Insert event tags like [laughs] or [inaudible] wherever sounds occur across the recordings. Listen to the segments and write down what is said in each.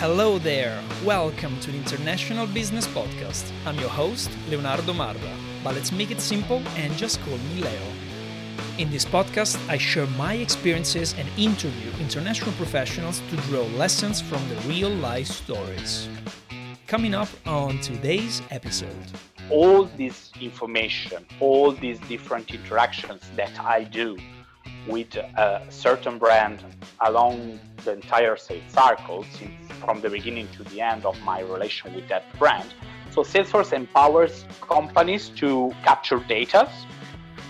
Hello there. Welcome to the International Business Podcast. I'm your host, Leonardo Marra, but let's make it simple and just call me Leo. In this podcast, I share my experiences and interview international professionals to draw lessons from the real life stories. Coming up on today's episode. All this information, all these different interactions that I do with a certain brand along the entire sales cycle, since from the beginning to the end of my relation with that brand. So Salesforce empowers companies to capture data.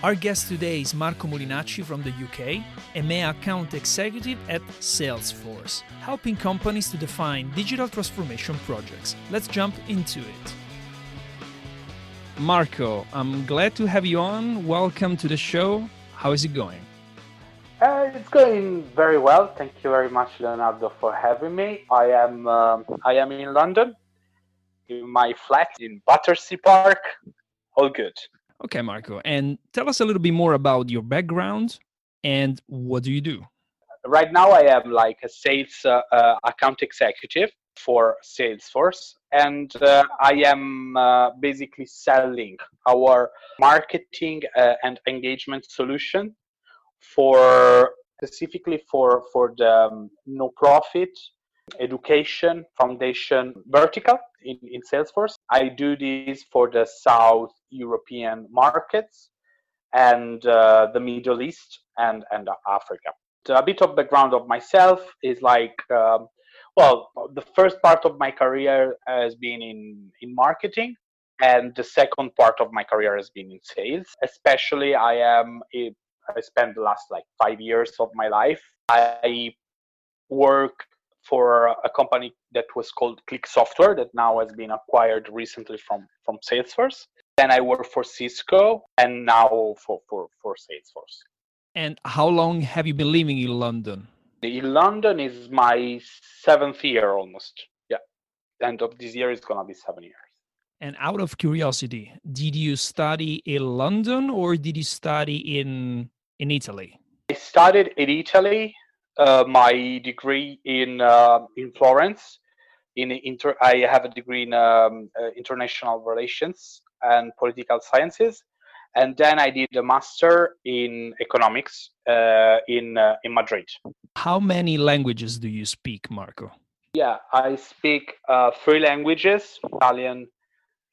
Our guest today is Marco Mulinacci from the UK, a EMEA account executive at Salesforce, helping companies to define digital transformation projects. Let's jump into it. Marco, I'm glad to have you on. Welcome to the show. How is it going? Uh, it's going very well. Thank you very much, Leonardo, for having me. I am um, I am in London, in my flat in Battersea Park. All good. Okay, Marco, and tell us a little bit more about your background and what do you do. Right now, I am like a sales uh, uh, account executive for Salesforce, and uh, I am uh, basically selling our marketing uh, and engagement solution for specifically for for the um, no profit education foundation vertical in, in salesforce. I do this for the south european markets and uh, the middle east and and africa. A bit of background of myself is like um, well the first part of my career has been in in marketing and the second part of my career has been in sales. Especially i am a I spent the last like five years of my life. I work for a company that was called Click Software that now has been acquired recently from from Salesforce. Then I work for Cisco and now for for for Salesforce. And how long have you been living in London? In London is my seventh year almost. Yeah, end of this year is gonna be seven years. And out of curiosity, did you study in London or did you study in in Italy? I studied in Italy. Uh, my degree in uh, in Florence. In inter, I have a degree in um, uh, international relations and political sciences, and then I did a master in economics uh, in uh, in Madrid. How many languages do you speak, Marco? Yeah, I speak uh, three languages: Italian,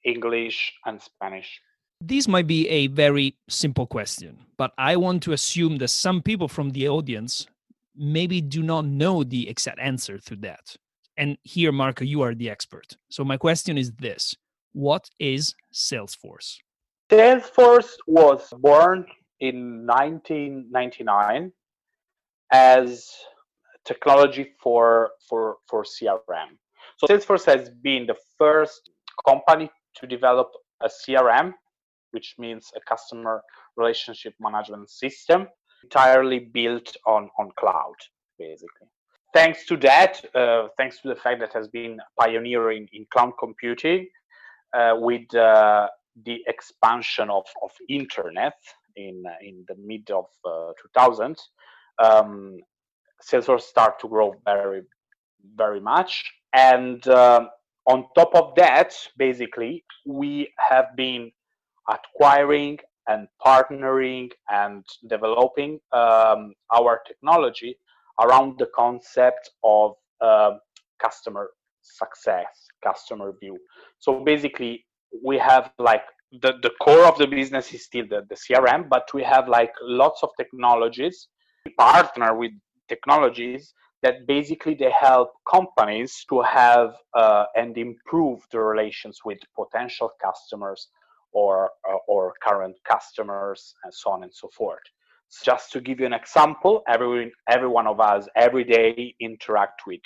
English, and Spanish. This might be a very simple question, but I want to assume that some people from the audience maybe do not know the exact answer to that. And here, Marco, you are the expert. So my question is this What is Salesforce? Salesforce was born in 1999 as technology for, for, for CRM. So Salesforce has been the first company to develop a CRM which means a customer relationship management system entirely built on, on cloud, basically. Thanks to that, uh, thanks to the fact that has been pioneering in cloud computing uh, with uh, the expansion of, of internet in, uh, in the mid of 2000, uh, um, Salesforce started to grow very, very much. And um, on top of that, basically, we have been acquiring and partnering and developing um, our technology around the concept of uh, customer success, customer view. So basically, we have like the, the core of the business is still the, the CRM, but we have like lots of technologies. We partner with technologies that basically they help companies to have uh, and improve the relations with potential customers or uh, or current customers and so on and so forth. Just to give you an example every every one of us every day interact with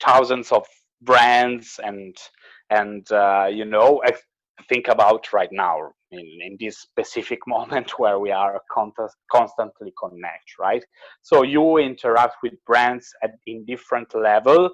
thousands of brands and and uh, you know think about right now in, in this specific [laughs] moment where we are constantly connect right? So you interact with brands at in different level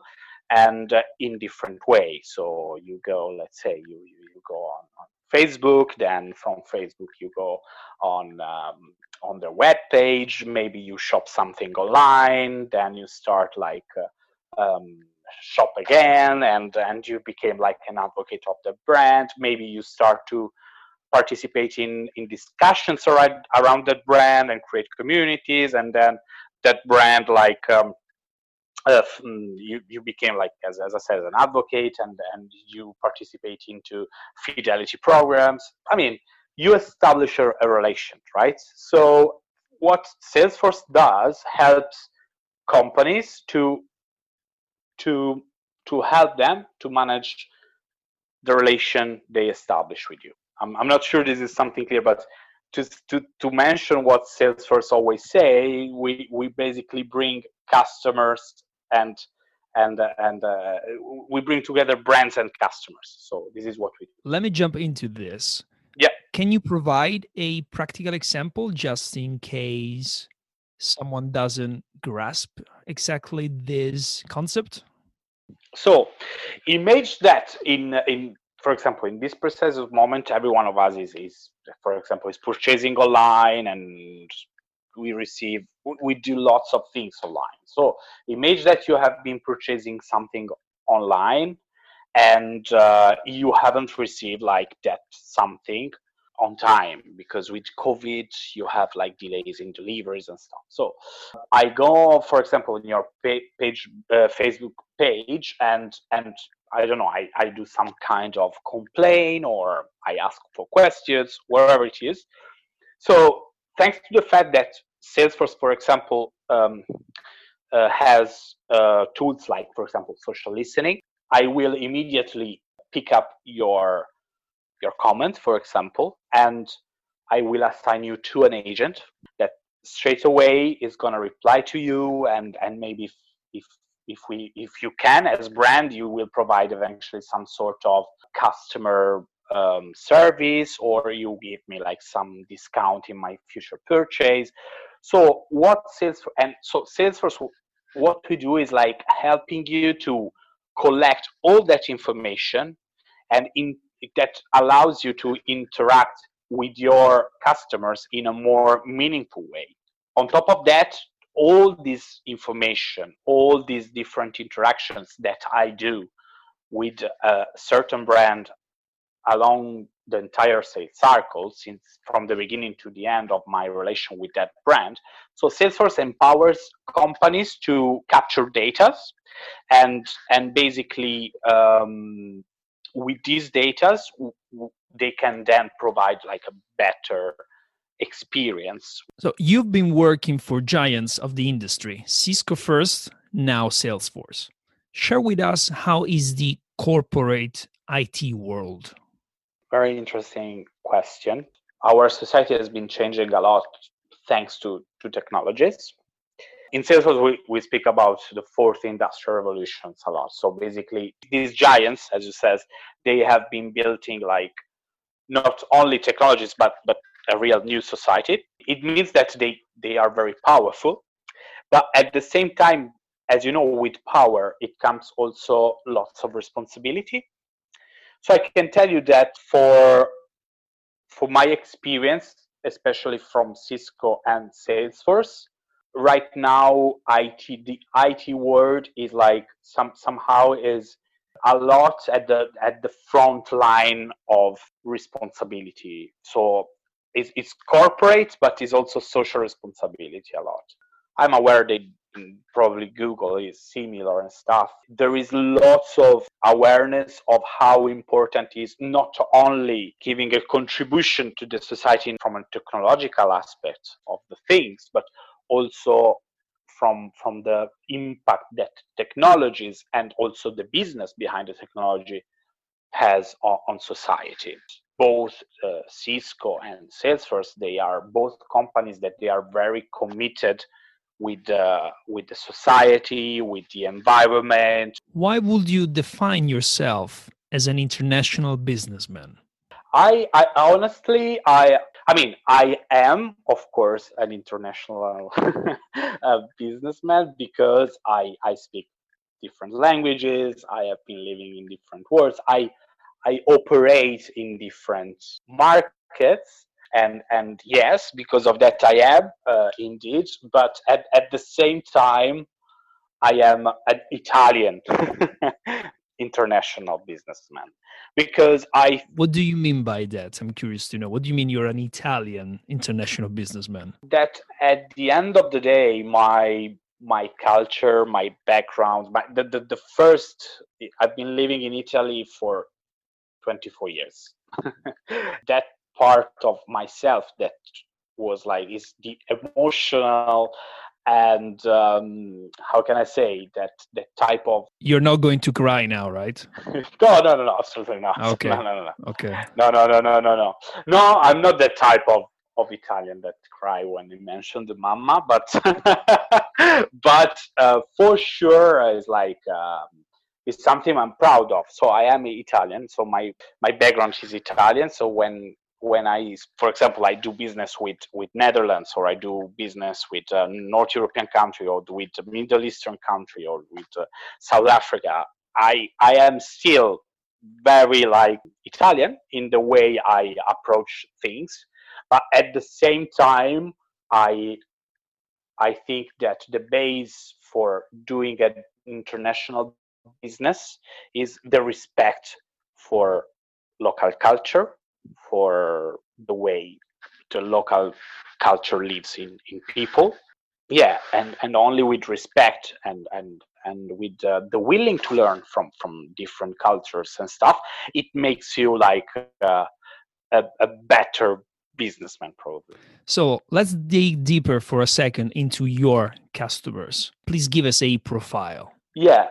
and uh, in different way. So you go let's say you you, go on, on Facebook. Then from Facebook, you go on um, on their web page. Maybe you shop something online. Then you start like uh, um, shop again and and you became like an advocate of the brand maybe you start to participate in in discussions around around that brand and create communities and then that brand like um, uh, you, you became like as, as i said an advocate and and you participate into fidelity programs. I mean you establish a, a relation right? So what salesforce does helps companies to to to help them to manage the relation they establish with you. I'm, I'm not sure this is something clear but to, to, to mention what salesforce always say we, we basically bring customers and and uh, and uh, we bring together brands and customers. So this is what we do. Let me jump into this. Yeah. Can you provide a practical example just in case someone doesn't grasp exactly this concept? So, imagine that in in for example in this precise moment, every one of us is is for example is purchasing online and we receive we do lots of things online. So imagine that you have been purchasing something online and uh, you haven't received like that something on time because with covid you have like delays in deliveries and stuff. So i go for example in your page uh, facebook page and and i don't know I, I do some kind of complaint or i ask for questions wherever it is. So thanks to the fact that Salesforce, for example, um, uh, has uh, tools like, for example, social listening, I will immediately pick up your your comment, for example, and I will assign you to an agent that straight away is going to reply to you, and and maybe if, if if we if you can as brand, you will provide eventually some sort of customer um, service or you give me like some discount in my future purchase. So what salesforce and so salesforce what we do is like helping you to collect all that information and in that allows you to interact with your customers in a more meaningful way. On top of that all this information all these different interactions that i do with a certain brand along the entire sales cycle since from the beginning to the end of my relation with that brand. So salesforce empowers companies to capture data and and basically um, with these data they can then provide like a better experience. So you've been working for giants of the industry cisco first now salesforce. Share with us how is the corporate it world very interesting question. Our society has been changing a lot thanks to, to technologies. In Salesforce, we, we speak about the fourth industrial revolutions a lot. So basically, these giants, as you says, they have been building like not only technologies but but a real new society. It means that they they are very powerful, but at the same time, as you know, with power it comes also lots of responsibility so I can tell you that for for my experience, especially from Cisco and Salesforce, right now IT the IT world is like some somehow is a lot at the at the front line of responsibility. So it's, it's corporate, but it's also social responsibility a lot. I'm aware that probably Google is similar and stuff. There is lots of awareness of how important is not only giving a contribution to the society from a technological aspect of the things, but also from from the impact that technologies and also the business behind the technology has on, on society both uh, cisco and salesforce they are both companies that they are very committed with uh, with the society, with the environment. Why would you define yourself as an international businessman? I, I honestly, I, I mean, I am, of course, an international [laughs] uh, businessman because I, I speak different languages. I have been living in different worlds. I, I operate in different markets and and yes because of that i am uh, indeed but at, at the same time I am an Italian [laughs] international businessman because I. What do you mean by that? I'm curious to know. What do you mean you're an Italian international businessman? That at the end of the day, my my culture, my background, my, the, the, the first, I've been living in Italy for 24 years. [laughs] that part of myself that was like is the emotional and um, how can I say that that type of you're not going to cry now, right? [laughs] no, no, no, no, absolutely not. [laughs] Okay. No, no, no, no. Okay. No, no, no, no, no, no. No, I'm not that type of of Italian that cry when you mention the mama, but [laughs] but uh, for sure it's like um, it's something I'm proud of. So I am Italian, so my my background is Italian. So when when I, for example, I do business with with Netherlands or I do business with a North European country or with a Middle Eastern country or with uh, South Africa, I I am still very like Italian in the way I approach things, but at the same time, I I think that the base for doing an international business is the respect for local culture for the way the local culture lives in, in people. Yeah and and only with respect and and and with uh, the willing to learn from from different cultures and stuff it makes you like uh, a, a better businessman probably. So let's dig deeper for a second into your customers. Please give us a profile. Yeah.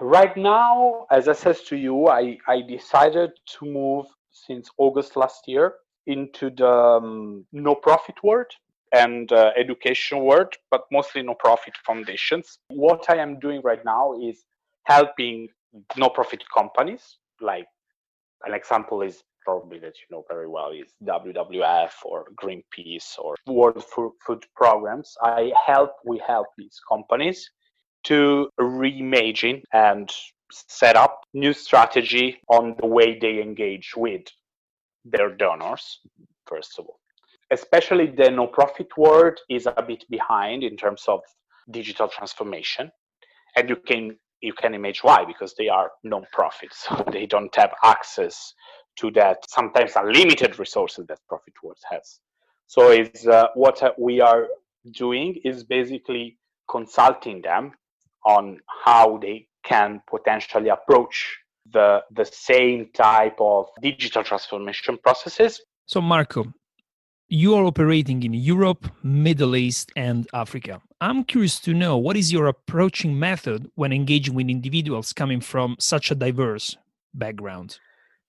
Right now as i said to you i i decided to move since August last year into the um, no profit world and uh, education world, but mostly no profit foundations. What I am doing right now is helping no profit companies. Like an example is probably that you know very well is WWF or Greenpeace or World Food Programs. I help, we help these companies to reimagine and set up new strategy on the way they engage with their donors first of all. Especially the no profit world is a bit behind in terms of digital transformation. And you can you can imagine why because they are non-profit so [laughs] they don't have access to that sometimes unlimited resources that profit world has. So it's uh, what we are doing is basically consulting them on how they can potentially approach the the same type of digital transformation processes. So Marco, you are operating in Europe, Middle East, and Africa. I'm curious to know what is your approaching method when engaging with individuals coming from such a diverse background?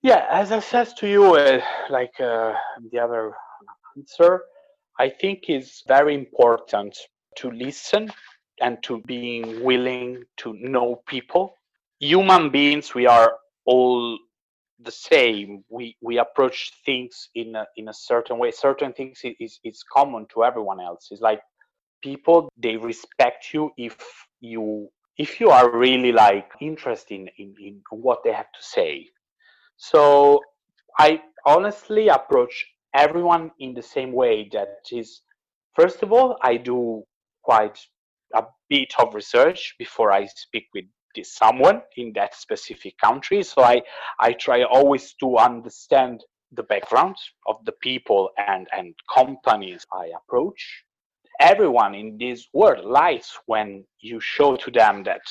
Yeah, as I said to you, uh, like uh, the other answer, I think it's very important to listen and to being willing to know people. Human beings, we are all the same. We we approach things in a, in a certain way. Certain things is is common to everyone else. It's like people they respect you if you if you are really like interested in, in, in what they have to say. So I honestly approach everyone in the same way that is first of all I do quite a bit of research before I speak with someone in that specific country. So I, I try always to understand the background of the people and, and companies I approach. Everyone in this world likes when you show to them that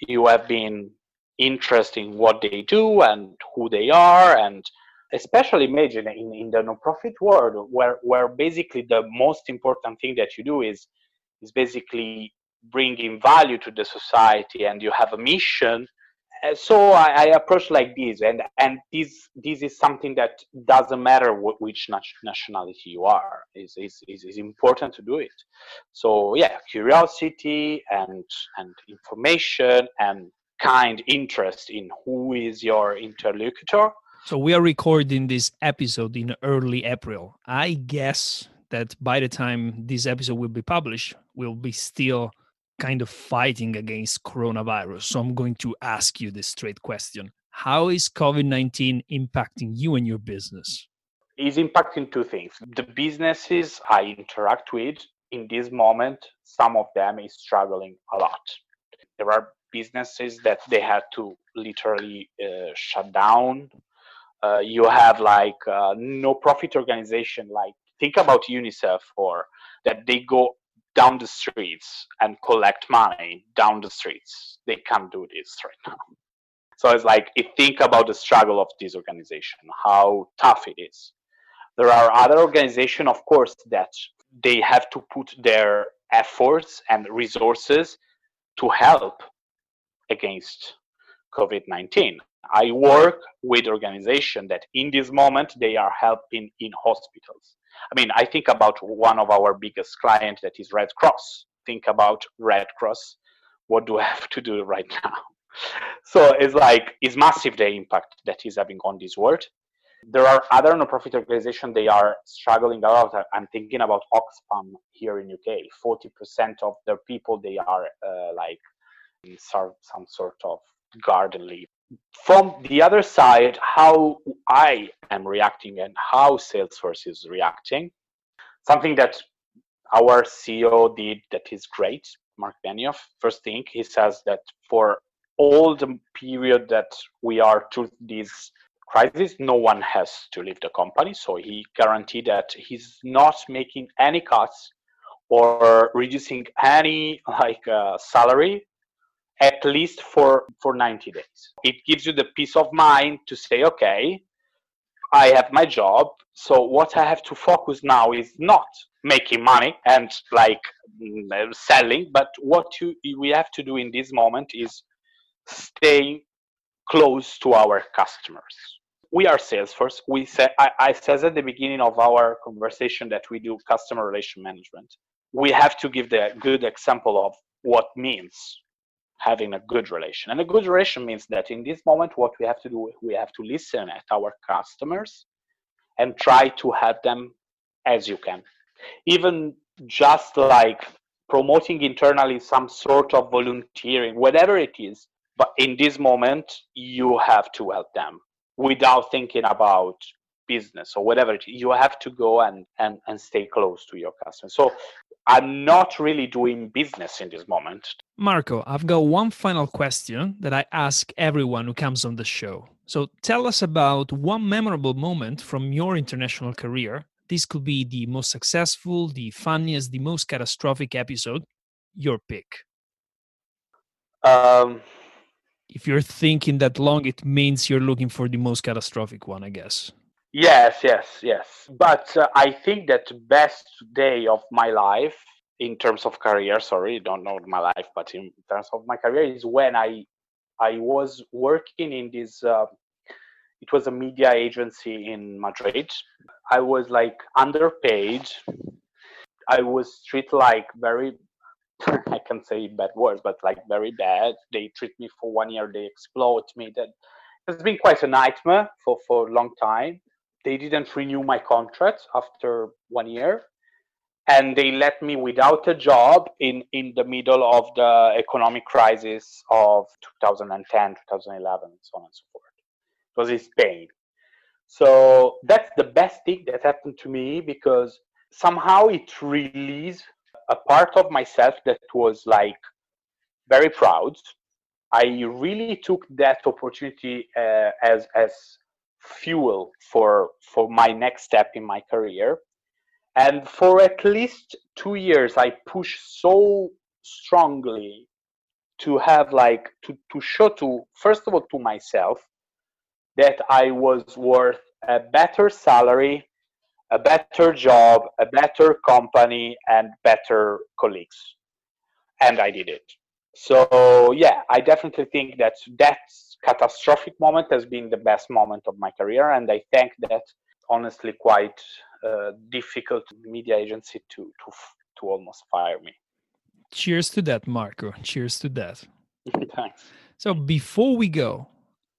you have been interested in what they do and who they are and especially imagine in, in the non-profit world where where basically the most important thing that you do is is basically bringing value to the society and you have a mission. So I, I, approach like this and and this this is something that doesn't matter what, which nationality you are. Is is is important to do it. So yeah curiosity and and information and kind interest in who is your interlocutor. So we are recording this episode in early april. I guess that by the time this episode will be published we'll be still kind of fighting against coronavirus. So I'm going to ask you this straight question. How is COVID 19 impacting you and your business? It's impacting two things. The businesses I interact with in this moment, some of them is struggling a lot. there are businesses that they had to literally uh, shut down. Uh, you have like uh, no profit organization, like think about UNICEF or that they go down the streets and collect money down the streets. They can't do this right now. So it's like, think about the struggle of this organization, how tough it is. There are other organizations, of course, that they have to put their efforts and resources to help against COVID-19. I work with organizations that in this moment they are helping in hospitals. I mean, I think about one of our biggest clients that is Red Cross. Think about Red Cross. What do I have to do right now? [laughs] So it's like it's massive the impact that is having on this world. There are other non-profit organizations they are struggling a lot. I'm thinking about Oxfam here in UK. Forty percent of their people they are uh, like some some sort of garden leave from the other side, how I am reacting and how Salesforce is reacting, something that our CEO did that is great, Marc Benioff. First thing, he says that for all the period that we are through this crisis, no one has to leave the company. So he guaranteed that he's not making any cuts or reducing any like uh, salary at least for for 90 days. It gives you the peace of mind to say okay i have my job so what i have to focus now is not making money and like mm, selling but what you, we have to do in this moment is stay close to our customers. We are salesforce. We say I, I said at the beginning of our conversation that we do customer relation management. We have to give the good example of what means having a good relation. And a good relation means that in this moment, what we have to do, we have to listen at our customers and try to help them as you can. Even just like promoting internally some sort of volunteering, whatever it is, but in this moment, you have to help them without thinking about business or whatever. You have to go and, and, and stay close to your customers. So I'm not really doing business in this moment. Marco, I've got one final question that I ask everyone who comes on the show. So tell us about one memorable moment from your international career. This could be the most successful, the funniest, the most catastrophic episode. Your pick. Um, if you're thinking that long, it means you're looking for the most catastrophic one, I guess. Yes, yes, yes. But uh, I think that best day of my life in terms of career, sorry, don't know my life, but in terms of my career is when I I was working in this uh, it was a media agency in Madrid. I was like underpaid. I was treated like very [laughs] I can say bad words, but like very bad. They treat me for one year, they exploit me. That has been quite a nightmare for, for a long time they didn't renew my contract after one year and they let me without a job in, in the middle of the economic crisis of 2010 2011 and so on and so forth. It was in spain. So that's the best thing that happened to me because somehow it released a part of myself that was like very proud. I really took that opportunity uh, as as fuel for for my next step in my career. And for at least two years i pushed so strongly to have like to, to show to first of all to myself that i was worth a better salary a better job a better company and better colleagues. And i did it. So yeah i definitely think that that's catastrophic moment has been the best moment of my career, and I think that honestly quite uh, difficult media agency to to to almost fire me. Cheers to that, Marco. Cheers to that. [laughs] Thanks. So before we go,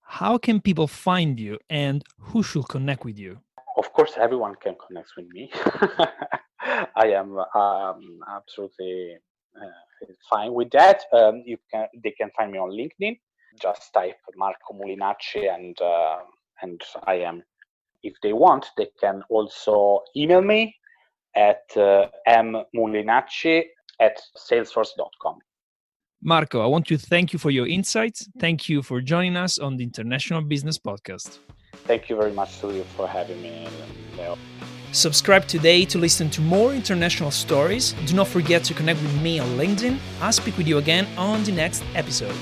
how can people find you and who should connect with you? Of course, everyone can connect with me. [laughs] I am um, absolutely uh, fine with that. Um, you can they can find me on LinkedIn just type Marco Mulinacci and uh, and I am. If they want, they can also email me at uh, mmulinacci at salesforce.com. Marco, I want to thank you for your insights. Thank you for joining us on the International Business Podcast. Thank you very much, Tulio, for having me. Leo. Subscribe today to listen to more international stories. Do not forget to connect with me on LinkedIn. I'll speak with you again on the next episode.